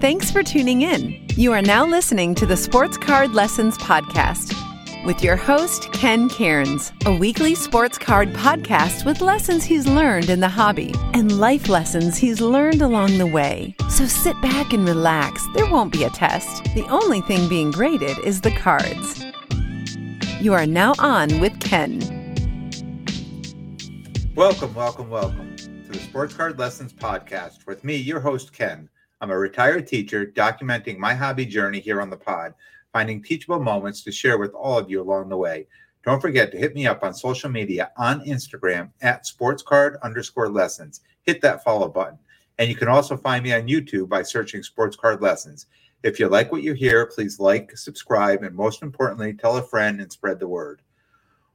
Thanks for tuning in. You are now listening to the Sports Card Lessons Podcast with your host, Ken Cairns, a weekly sports card podcast with lessons he's learned in the hobby and life lessons he's learned along the way. So sit back and relax. There won't be a test. The only thing being graded is the cards. You are now on with Ken. Welcome, welcome, welcome Sports Card Lessons Podcast with me, your host, Ken. I'm a retired teacher documenting my hobby journey here on the pod finding teachable moments to share with all of you along the way. Don't forget to hit me up on social media on Instagram at sportscard underscore lessons. Hit that follow button. And you can also find me on YouTube by searching Sports Card Lessons. If you like what you hear, please like, subscribe, and most importantly, tell a friend and spread the word.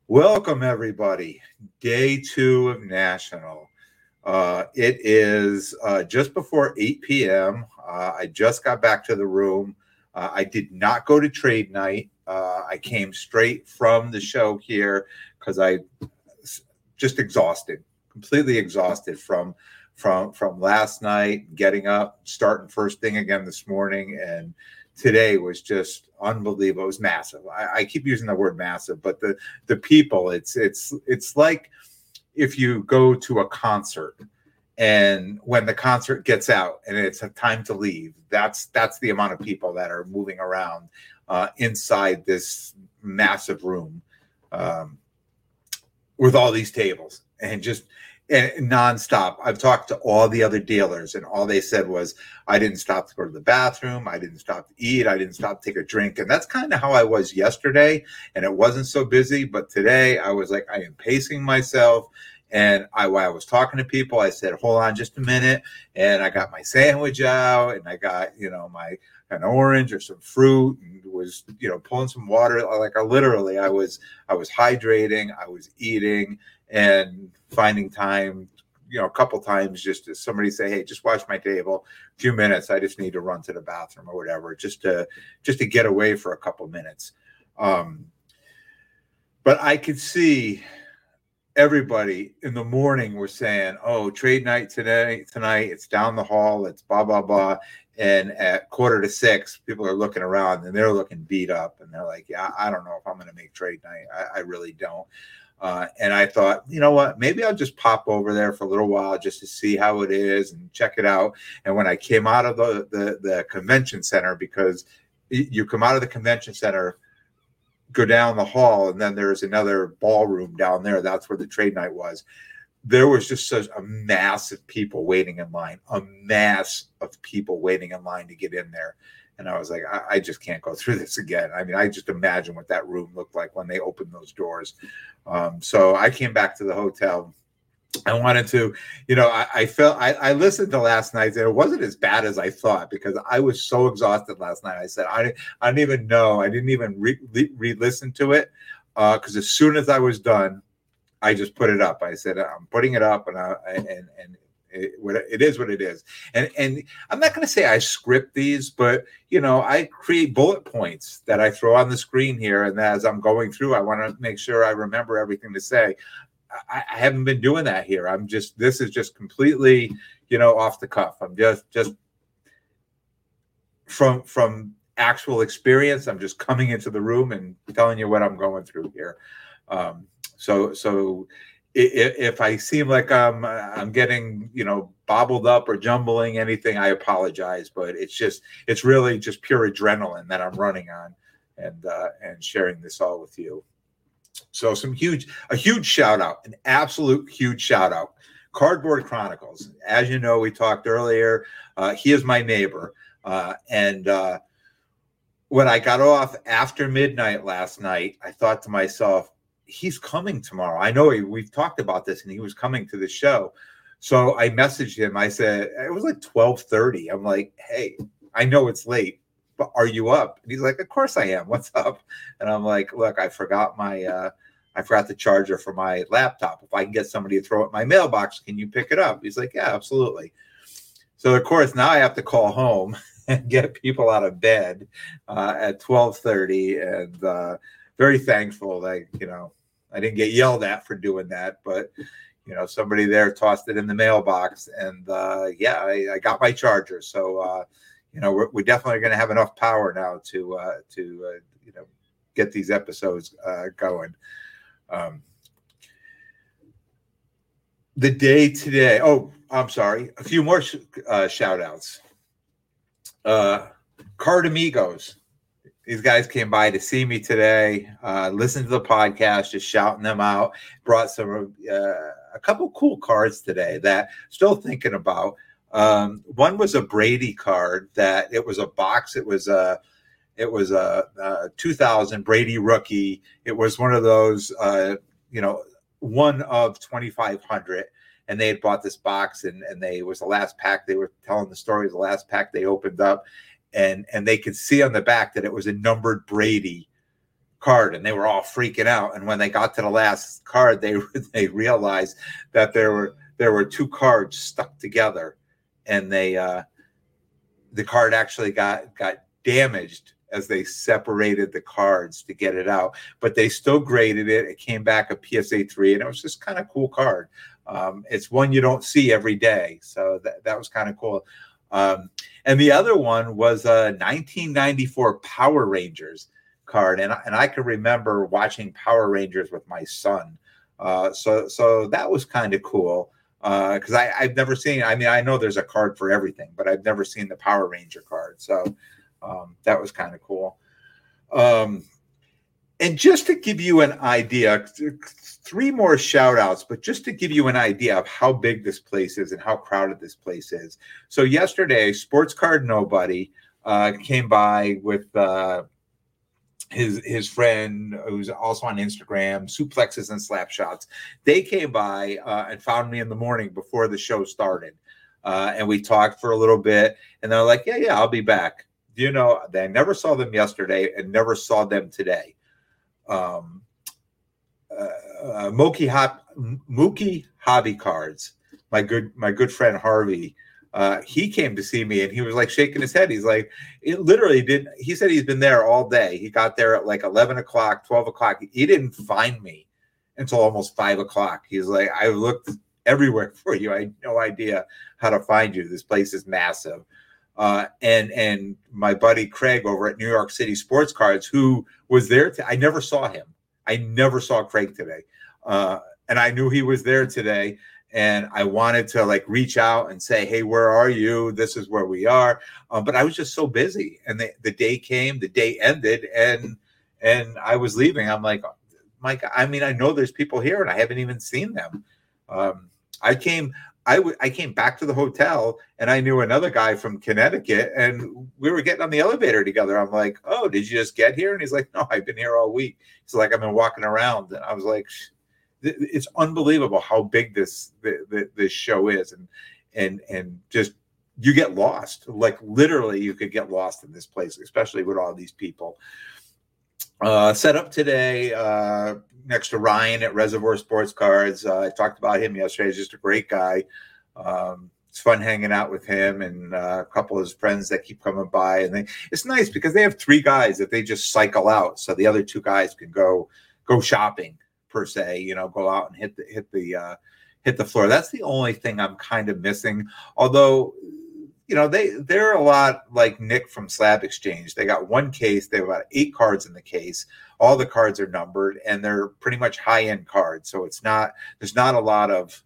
Welcome, everybody. Day two of National. Uh, it is uh, just before 8 p.m. Uh, I just got back to the room. Uh, I did not go to trade night. Uh, I came straight from the show here because I just exhausted, completely exhausted from from from last night, getting up, starting first thing again this morning, and today was just unbelievable. It was massive. I, I keep using the word massive, but the the people, it's it's it's like if you go to a concert and when the concert gets out and it's a time to leave that's that's the amount of people that are moving around uh, inside this massive room um, with all these tables and just Eh, nonstop. I've talked to all the other dealers, and all they said was, "I didn't stop to go to the bathroom. I didn't stop to eat. I didn't stop to take a drink." And that's kind of how I was yesterday, and it wasn't so busy. But today, I was like, I am pacing myself and I, while I was talking to people, I said, "Hold on, just a minute." And I got my sandwich out, and I got you know my an orange or some fruit, and was you know pulling some water. Like I literally, I was I was hydrating, I was eating, and finding time. You know, a couple times just to somebody say, "Hey, just watch my table." A few minutes. I just need to run to the bathroom or whatever, just to just to get away for a couple minutes. Um, but I could see everybody in the morning were saying, "Oh, trade night today tonight. It's down the hall. It's blah blah blah." And at quarter to six, people are looking around and they're looking beat up, and they're like, "Yeah, I don't know if I'm going to make trade night. I, I really don't." Uh, and I thought, you know what? Maybe I'll just pop over there for a little while just to see how it is and check it out. And when I came out of the the, the convention center, because you come out of the convention center go down the hall, and then there's another ballroom down there. That's where the trade night was. There was just such a mass of people waiting in line, a mass of people waiting in line to get in there. And I was like, I, I just can't go through this again. I mean, I just imagine what that room looked like when they opened those doors. Um, so I came back to the hotel I wanted to, you know, I, I felt I, I, listened to last night's and it wasn't as bad as I thought because I was so exhausted last night. I said I I didn't even know I didn't even re, listen to it because uh, as soon as I was done, I just put it up. I said I'm putting it up and I and and it, it is what it is. And and I'm not going to say I script these, but you know I create bullet points that I throw on the screen here, and as I'm going through, I want to make sure I remember everything to say. I, I haven't been doing that here. I'm just this is just completely, you know, off the cuff. I'm just just from from actual experience. I'm just coming into the room and telling you what I'm going through here. Um, so so if, I seem like I'm I'm getting you know bobbled up or jumbling anything, I apologize. But it's just it's really just pure adrenaline that I'm running on, and uh, and sharing this all with you. So some huge, a huge shout out, an absolute huge shout out. Cardboard Chronicles. As you know, we talked earlier. Uh, he is my neighbor, uh, and uh, when I got off after midnight last night, I thought to myself, "He's coming tomorrow." I know he, we've talked about this, and he was coming to the show. So I messaged him. I said it was like twelve thirty. I'm like, "Hey, I know it's late but are you up? And he's like, of course I am. What's up? And I'm like, look, I forgot my, uh, I forgot the charger for my laptop. If I can get somebody to throw it in my mailbox, can you pick it up? He's like, yeah, absolutely. So of course now I have to call home and get people out of bed uh, at 12:30, and uh, very thankful that you know I didn't get yelled at for doing that, but you know, somebody there tossed it in the mailbox, and uh, yeah, I, I, got my charger. So, uh, you know, we're, we're definitely going to have enough power now to uh, to uh, you know get these episodes uh, going. Um, the day today. Oh, I'm sorry. A few more sh- uh, shout outs. Uh, Card Amigos these guys came by to see me today, uh, listen to the podcast, just shouting them out. Brought some uh, a couple cool cards today that still thinking about. Um, one was a Brady card that it was a box. It was a it was a, a 2000 Brady rookie. It was one of those uh, you know one of 2500 and they had bought this box and and they was the last pack they were telling the story the last pack they opened up and and they could see on the back that it was a numbered Brady card, and they were all freaking out. And when they got to the last card, they they realized that there were there were two cards stuck together, and they uh, the card actually got got damaged as they separated the cards to get it out. But they still graded it. It came back a PSA three, and it was just kind of cool card. Um, it's one you don't see every day, so that that was kind of cool. Um, and the other one was a 1994 Power Rangers card, and and I can remember watching Power Rangers with my son. Uh, so so that was kind of cool Uh because uh, I've never seen. I mean, I know there's a card for everything, but I've never seen the Power Ranger card. So um, that was kind of cool. Um, and just to give you an idea, three more shout outs, but just to give you an idea of how big this place is and how crowded this place is. So, yesterday, Sports Card Nobody uh, came by with uh, his his friend who's also on Instagram, Suplexes and Slapshots. They came by uh, and found me in the morning before the show started. Uh, and we talked for a little bit, and they're like, "Yeah, yeah, I'll be back." You know, they never saw them yesterday and never saw them today um, uh, uh, Mookie, Hop, Mookie Hobby Cards. My good my good friend Harvey. Uh, he came to see me and he was like shaking his head. He's like, it literally didn't. He said he's been there all day. He got there at like 11 o'clock, 12 o'clock. He didn't find me until almost five o'clock. He's like, I looked everywhere for you. I had no idea how to find you. This place is massive. Uh, and and my buddy Craig over at New York City Sports Cards, who was there. I never saw him. I never saw Craig today, uh, and I knew he was there today. And I wanted to like reach out and say, "Hey, where are you? This is where we are." Um, but I was just so busy, and the, the day came, the day ended, and and I was leaving. I'm like, Mike, I mean, I know there's people here, and I haven't even seen them. Um, I came. I, w- I came back to the hotel and I knew another guy from Connecticut and we were getting on the elevator together. I'm like, oh, did you just get here? And he's like, no, I've been here all week. He's like, I've been walking around. And I was like, it's unbelievable how big this this show is, and and and just you get lost. Like literally, you could get lost in this place, especially with all these people. Uh, set up today uh, next to Ryan at Reservoir Sports Cards. Uh, I talked about him yesterday. He's just a great guy. Um, it's fun hanging out with him and uh, a couple of his friends that keep coming by. And they, it's nice because they have three guys that they just cycle out, so the other two guys can go go shopping per se. You know, go out and hit the hit the uh, hit the floor. That's the only thing I'm kind of missing. Although you know, they they're a lot like Nick from Slab Exchange. They got one case, they have about eight cards in the case. All the cards are numbered and they're pretty much high-end cards. So it's not there's not a lot of,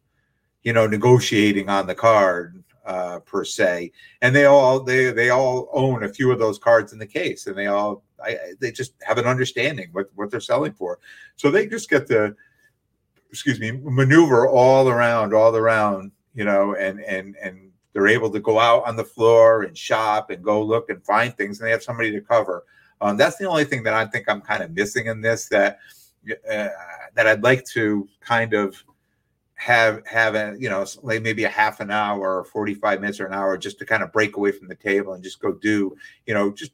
you know, negotiating on the card uh, per se. And they all they they all own a few of those cards in the case and they all I, they just have an understanding what what they're selling for. So they just get to excuse me maneuver all around all around you know and and and they're able to go out on the floor and shop and go look and find things, and they have somebody to cover. Um, that's the only thing that I think I'm kind of missing in this that uh, that I'd like to kind of have have a you know like maybe a half an hour or 45 minutes or an hour just to kind of break away from the table and just go do you know just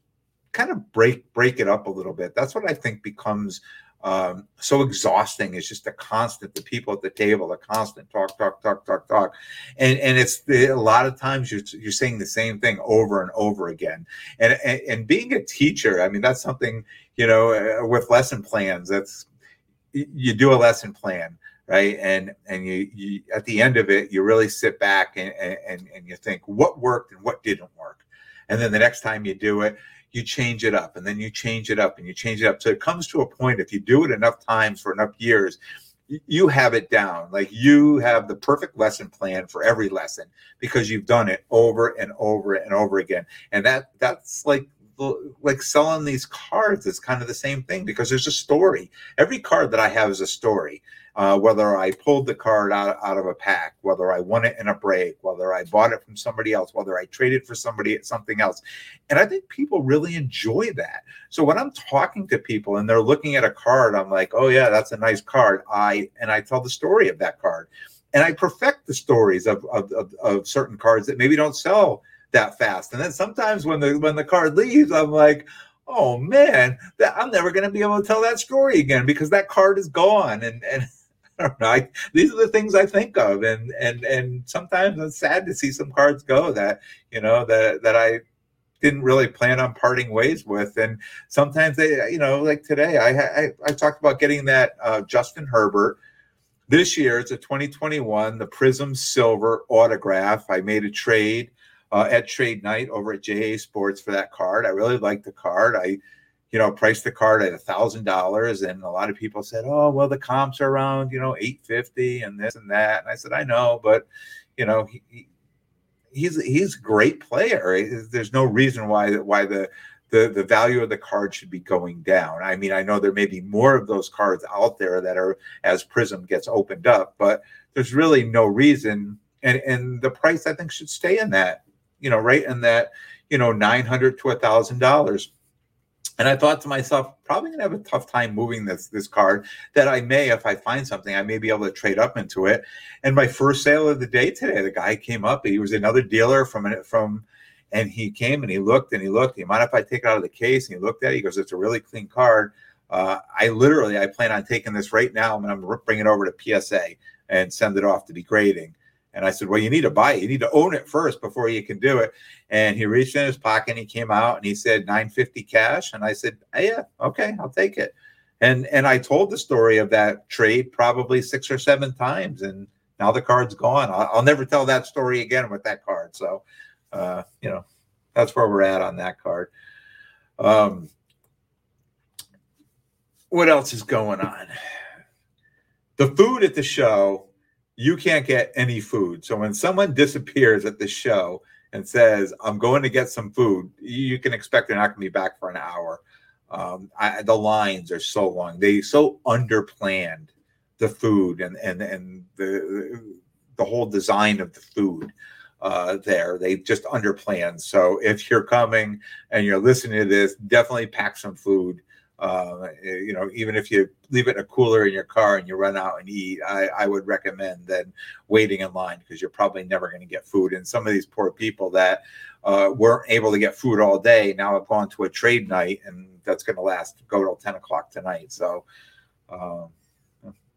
kind of break break it up a little bit that's what i think becomes um, so exhausting. It's just a constant, the people at the table, the constant talk, talk, talk, talk, talk. And, and it's the, a lot of times you're, you're saying the same thing over and over again. And, and, and being a teacher, I mean, that's something, you know, uh, with lesson plans, that's, you do a lesson plan. right? And and you, you at the end of it, you really sit back and, and and you think what worked and what didn't work, and then the next time you do it, you change it up, and then you change it up, and you change it up. So it comes to a point if you do it enough times for enough years, you have it down. Like you have the perfect lesson plan for every lesson because you've done it over and over and over again, and that that's like like selling these cards is kind of the same thing because there's a story. Every card that I have is a story. Uh, whether I pulled the card out, out of a pack, whether I won it in a break, whether I bought it from somebody else, whether I traded for somebody something else. And I think people really enjoy that. So when I'm talking to people and they're looking at a card, I'm like, oh yeah, that's a nice card. I and I tell the story of that card. And I perfect the stories of, of, of, of certain cards that maybe don't sell that fast. And then sometimes when the when the card leaves, I'm like, oh man, that, I'm never going to be able to tell that story again because that card is gone. And and I, these are the things I think of, and and and sometimes it's sad to see some cards go that you know that that I didn't really plan on parting ways with. And sometimes they, you know, like today, I I, I talked about getting that uh, Justin Herbert. This year, it's a 2021, the Prizm Silver autograph. I made a trade uh, at trade night over at JA Sports for that card. I really liked the card. I, you know, priced the card at a thousand dollars, and a lot of people said, "Oh, well, the comps are around, you know, eight fifty and this and that." And I said, "I know, but you know, he, he, he's he's a great player. There's no reason why why the the the value of the card should be going down. I mean, I know there may be more of those cards out there that are as Prizm gets opened up, but there's really no reason, and and the price I think should stay in that you know, right in that, you know, 900 to a thousand dollars. And I thought to myself, probably gonna have a tough time moving this this card. That I may, if I find something, I may be able to trade up into it. And my first sale of the day today, the guy came up. He was another dealer from from, and he came and he looked and he looked. He mind if I take it out of the case? And he looked at it. He goes, "It's a really clean card." Uh, I literally, I plan on taking this right now, and I'm bringing it over to PSA and send it off to be grading. And I said, Well, you need to buy it. You need to own it first before you can do it. And he reached in his pocket and he came out and he said 950 cash. And I said, hey, Yeah, okay, I'll take it. And and I told the story of that trade probably six or seven times. And now the card's gone. I'll, I'll never tell that story again with that card. So uh, you know, that's where we're at on that card. Um what else is going on? The food at the show you can't get any food. So when someone disappears at the show and says, I'm going to get some food, you can expect they're not going to be back for an hour. Um, I, the lines are so long. They so underplanned the food and and and the the whole design of the food uh, there. They just underplanned. So if you're coming and you're listening to this, definitely pack some food. Uh, you know, even if you leave it in a cooler in your car and you run out and eat, I, I would recommend then waiting in line because you're probably never going to get food. And some of these poor people that uh, weren't able to get food all day now have gone to a trade night and that's going to last go till 10 o'clock tonight. So, um,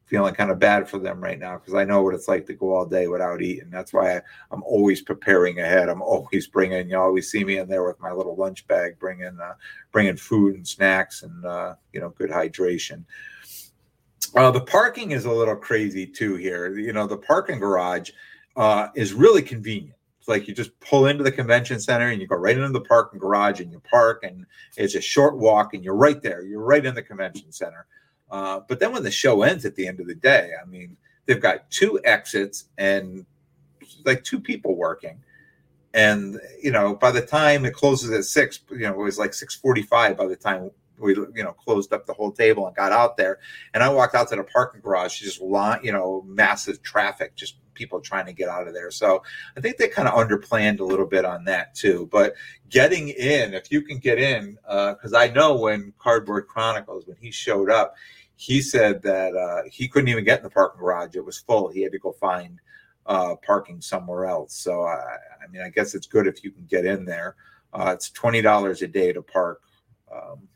feeling kind of bad for them right now because I know what it's like to go all day without eating. That's why I, am always preparing ahead. I'm always bringing. You always see me in there with my little lunch bag, bringing uh, bringing food and snacks and uh, you know good hydration. Uh, the parking is a little crazy too here. You know the parking garage uh, is really convenient. It's like you just pull into the convention center and you go right into the parking garage and you park and it's a short walk and you're right there. You're right in the convention center. Uh, but then when the show ends at the end of the day, I mean, they've got two exits and like two people working. And you know, by the time it closes at six, you know, it was like six forty-five by the time we you know closed up the whole table and got out there. And I walked out to the parking garage, just lot, you know, massive traffic, just people trying to get out of there. So I think they kind of underplanned a little bit on that too. But getting in, if you can get in, because uh, I know when Cardboard Chronicles when he showed up, he said that uh, he couldn't even get in the parking garage; it was full. He had to go find uh, parking somewhere else. So I, I, mean, I guess it's good if you can get in there. Uh, it's twenty dollars a day to park, um,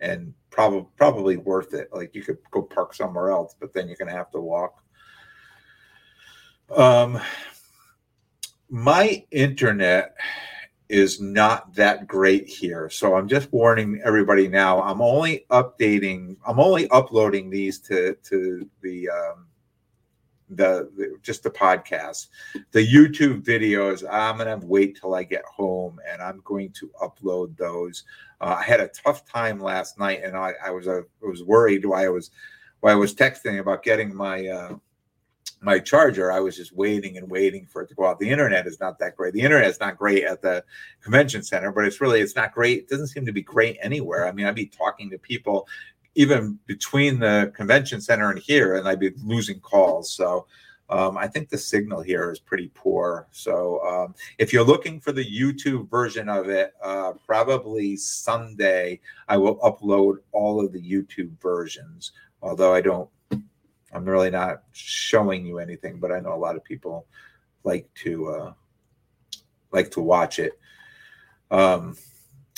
and probably probably worth it. Like you could go park somewhere else, but then you're going to have to walk. Um, my internet is not that great here. So I'm just warning everybody now. I'm only updating. I'm only uploading these to to the um, the, the, just the podcast the youtube videos i'm gonna wait till i get home and i'm going to upload those uh, i had a tough time last night and i, I was uh, I was worried why i was why i was texting about getting my uh, my charger i was just waiting and waiting for it to go out the internet is not that great the internet is not great at the convention center but it's really it's not great it doesn't seem to be great anywhere i mean i'd be talking to people even between the convention center and here, and I'd be losing calls. So um, I think the signal here is pretty poor. So um, if you're looking for the YouTube version of it, uh, probably Sunday I will upload all of the YouTube versions. Although I don't, I'm really not showing you anything, but I know a lot of people like to uh, like to watch it. Um,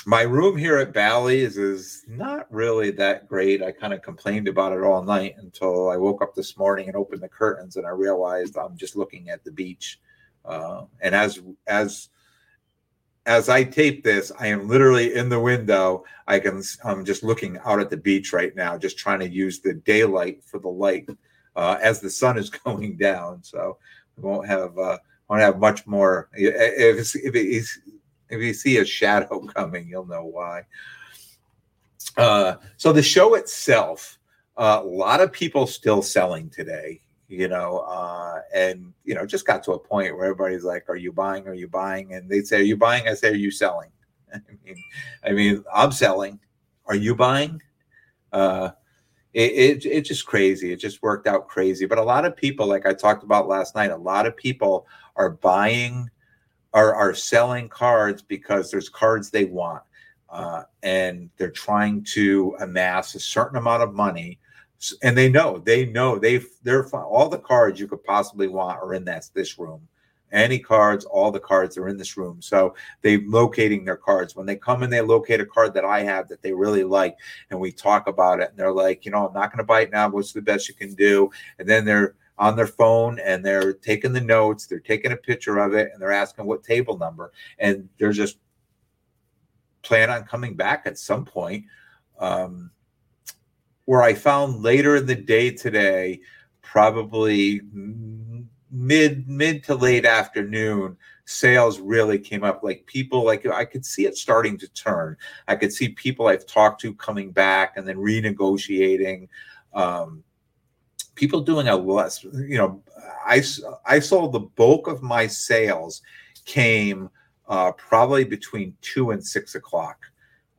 my room here at Bally's is not really that great. I kind of complained about it all night until I woke up this morning and opened the curtains and I realized I'm just looking at the beach. Uh, and as as as I tape this, I am literally in the window. I can I'm just looking out at the beach right now, just trying to use the daylight for the light uh, as the sun is going down. So we won't have uh, won't have much more. If if if you see a shadow coming, you'll know why. Uh, so the show itself, uh, a lot of people still selling today, you know, uh, and you know, just got to a point where everybody's like, "Are you buying? Are you buying?" And they say, "Are you buying?" I say, "Are you selling?" I mean, I mean, I'm selling. Are you buying? Uh, it, it, it's just crazy. It just worked out crazy. But a lot of people, like I talked about last night, a lot of people are buying are, are selling cards because there's cards they want. Uh, and they're trying to amass a certain amount of money and they know they know they they're all the cards you could possibly want are in that this room any cards all the cards are in this room. So they're locating their cards. When they come and they locate a card that i have that they really like and we talk about it and they're like you know i'm not going to buy it now. What's the best you can do? And then they're on their phone and they're taking the notes, they're taking a picture of it, and they're asking what table number, and they're just plan on coming back at some point. Um, where I found later in the day today, probably mid mid to late afternoon, sales really came up. Like people, like I could see it starting to turn. I could see people I've talked to coming back and then renegotiating. Um, people doing a less you know i i sold the bulk of my sales came uh, probably between two and six o'clock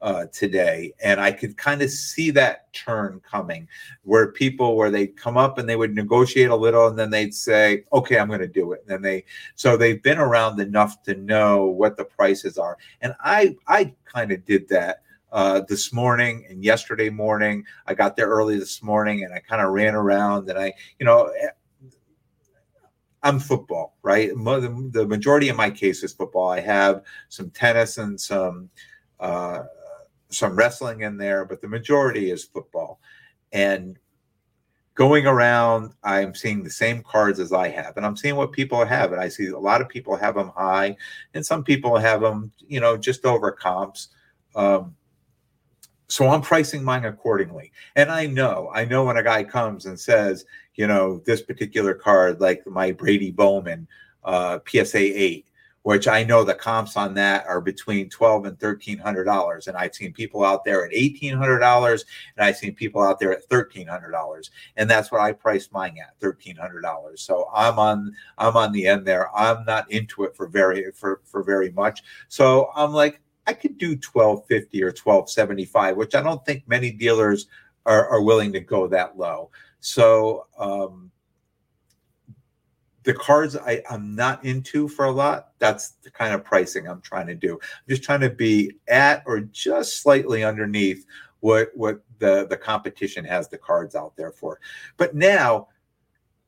uh, today and i could kind of see that turn coming where people where they'd come up and they would negotiate a little and then they'd say okay i'm going to do it and then they so they've been around enough to know what the prices are and i i kind of did that uh, this morning and yesterday morning. I got there early this morning and I kind of ran around and I, you know, eh, I'm football, right? The majority of my case is football. I have some tennis and some uh, some wrestling in there, but the majority is football. And going around, I'm seeing the same cards as I have, and I'm seeing what people have. And I see a lot of people have them high, and some people have them, you know, just over comps. Um, so I'm pricing mine accordingly. And I know, I know when a guy comes and says, you know, this particular card, like my Brady Bowman uh, PSA 8, which I know the comps on that are between twelve and thirteen hundred dollars, and I've seen people out there at eighteen hundred dollars, and I've seen people out there at thirteen hundred dollars, and that's what I priced mine at thirteen hundred dollars. So I'm on I'm on the end there. I'm not into it for very for for very much. So I'm like, I could do 1250 or 1275, which I don't think many dealers are, are willing to go that low. So um, the cards I, I'm not into for a lot, that's the kind of pricing I'm trying to do. I'm just trying to be at or just slightly underneath what what the, the competition has the cards out there for. But now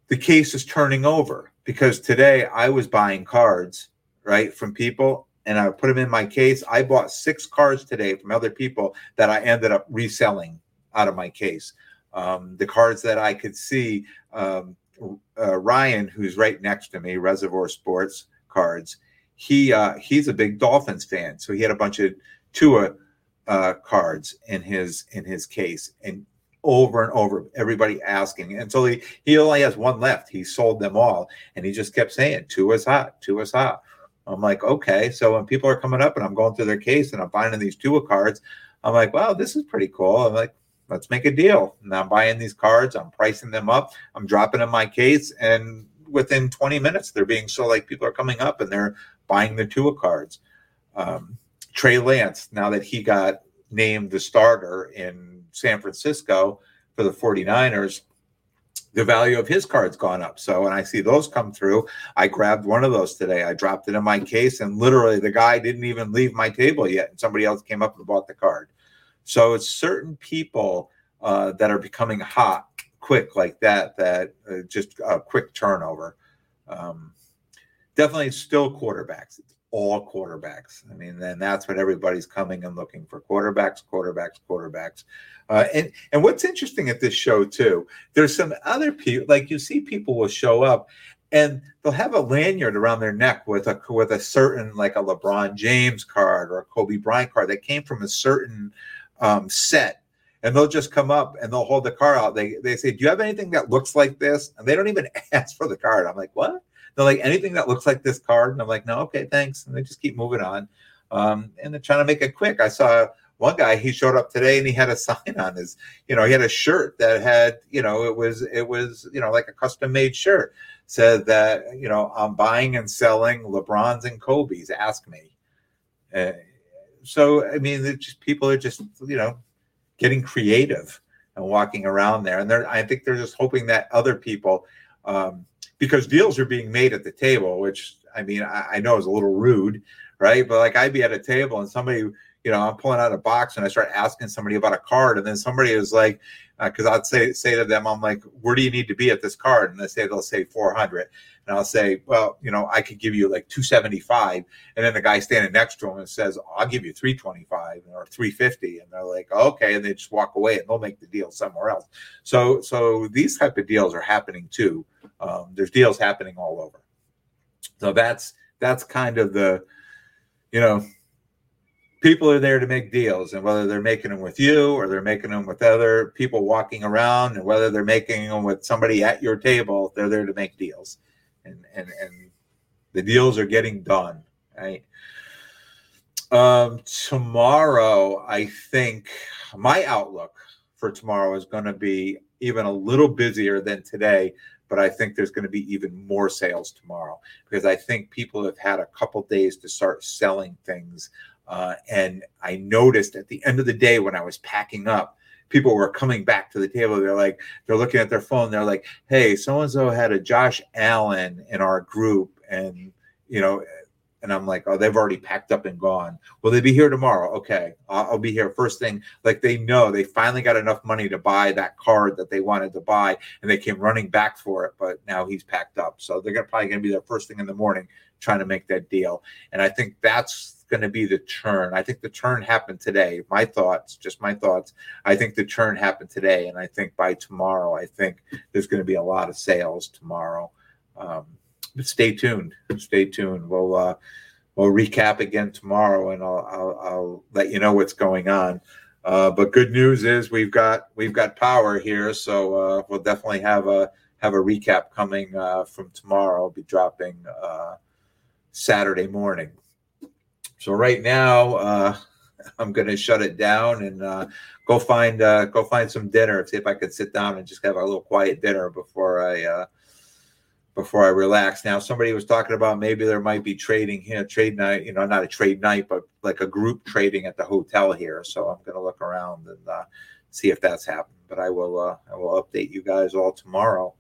the case is turning over because today I was buying cards right from people and I put them in my case. I bought six cards today from other people that I ended up reselling out of my case. Um, the cards that I could see, um, uh, Ryan, who's right next to me, Reservoir Sports cards. He uh, he's a big Dolphins fan, so he had a bunch of Tua uh, cards in his in his case, and over and over. Everybody asking, and so he he only has one left. He sold them all, and he just kept saying, "Two is hot, is hot." I'm like, okay. So when people are coming up and I'm going through their case and I'm finding these Tua cards, I'm like, wow, this is pretty cool. I'm like, let's make a deal. And I'm buying these cards, I'm pricing them up, I'm dropping them in my case, and within 20 minutes, they're being so like people are coming up and they're buying the Tua cards. Um, Trey Lance, now that he got named the starter in San Francisco for the 49ers, the value of his card's gone up. So when I see those come through, I grabbed one of those today. I dropped it in my case, and literally the guy didn't even leave my table yet, and somebody else came up and bought the card. So it's certain people uh, that are becoming hot quick like that, that uh, just a quick turnover. Um, definitely still quarterbacks. It's all quarterbacks. I mean, then that's what everybody's coming and looking for quarterbacks, quarterbacks, quarterbacks. Uh, and and what's interesting at this show too, there's some other people like you see people will show up and they'll have a lanyard around their neck with a with a certain like a LeBron James card or a Kobe Bryant card that came from a certain um, set. And they'll just come up and they'll hold the card out. They they say, "Do you have anything that looks like this?" And they don't even ask for the card. I'm like, "What?" They're like, "Anything that looks like this card?" And I'm like, "No, okay, thanks." And they just keep moving on. Um, and they're trying to make it quick. I saw one guy he showed up today and he had a sign on his you know he had a shirt that had you know it was it was you know like a custom made shirt said that you know i'm buying and selling lebrons and kobe's ask me uh, so i mean just people are just you know getting creative and walking around there. And they're i think they're just hoping that other people um, because deals are being made at the table which i mean I, I know is a little rude right? But like i'd be at a table and somebody you know, I'm pulling out a box and I start asking somebody about a card, and then somebody is like, because uh, I'd say say to them, I'm like, where do you need to be at this card? And they say they'll say 400, and I'll say, well, you know, I could give you like 275, and then the guy standing next to him says, oh, I'll give you 325 or 350, and they're like, okay, and they just walk away and they'll make the deal somewhere else. So so these type of deals are happening too. Um, there's deals happening all over. So that's that's kind of the, you know, people are there to make deals and whether they're making them with you or they're making them with other people walking around and whether they're making them with somebody at your table they're there to make deals. And and, and the deals are getting done right? Um tomorrow i think my outlook for tomorrow is going to be even a little busier than today but i think there's going to be even more sales tomorrow because i think people have had a couple days to start selling things uh, and I noticed at the end of the day when I was packing up, people were coming back to the table. They're like, they're looking at their phone. They're like, hey, so and so had a Josh Allen in our group. And, you know, and I'm like, oh, they've already packed up and gone. Will they be here tomorrow? Okay, I'll, I'll, be here first thing. Like they know they finally got enough money to buy that card that they wanted to buy, and they came running back for it. But now he's packed up, so they're gonna, probably going to be there first thing in the morning trying to make that deal. And I think that's going to be the turn. I think the turn happened today. My thoughts, just my thoughts. I think the turn happened today, and I think by tomorrow, I think there's going to be a lot of sales tomorrow. Um, but stay tuned. Stay tuned. We'll uh, we'll recap again tomorrow, and I'll I'll, I'll let you know what's going on. Uh, but good news is we've got we've got power here, so uh, we'll definitely have a have a recap coming uh, from tomorrow. I'll be dropping uh, Saturday morning. So right now, uh, I'm going to shut it down and uh, go find uh, go find some dinner. See if I could sit down and just have a little quiet dinner before I uh, before I relax. Now, somebody was talking about maybe there might be trading here, trade night. You know, not a trade night, but like a group trading at the hotel here. So I'm going to look around and uh, see if that's happened. But I will uh, I will update you guys all tomorrow.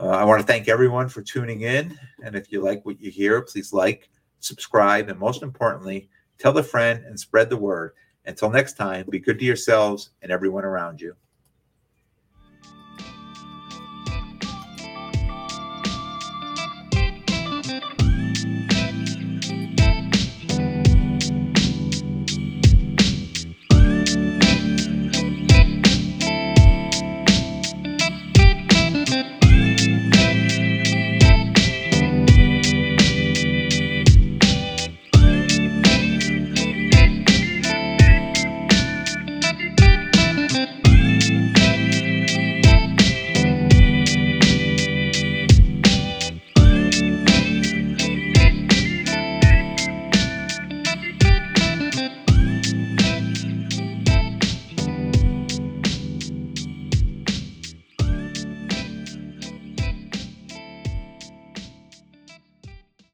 Uh, I want to thank everyone for tuning in, and if you like what you hear, please like subscribe, and most importantly, tell a friend and spread the word. Until next time, be good to yourselves and everyone around you.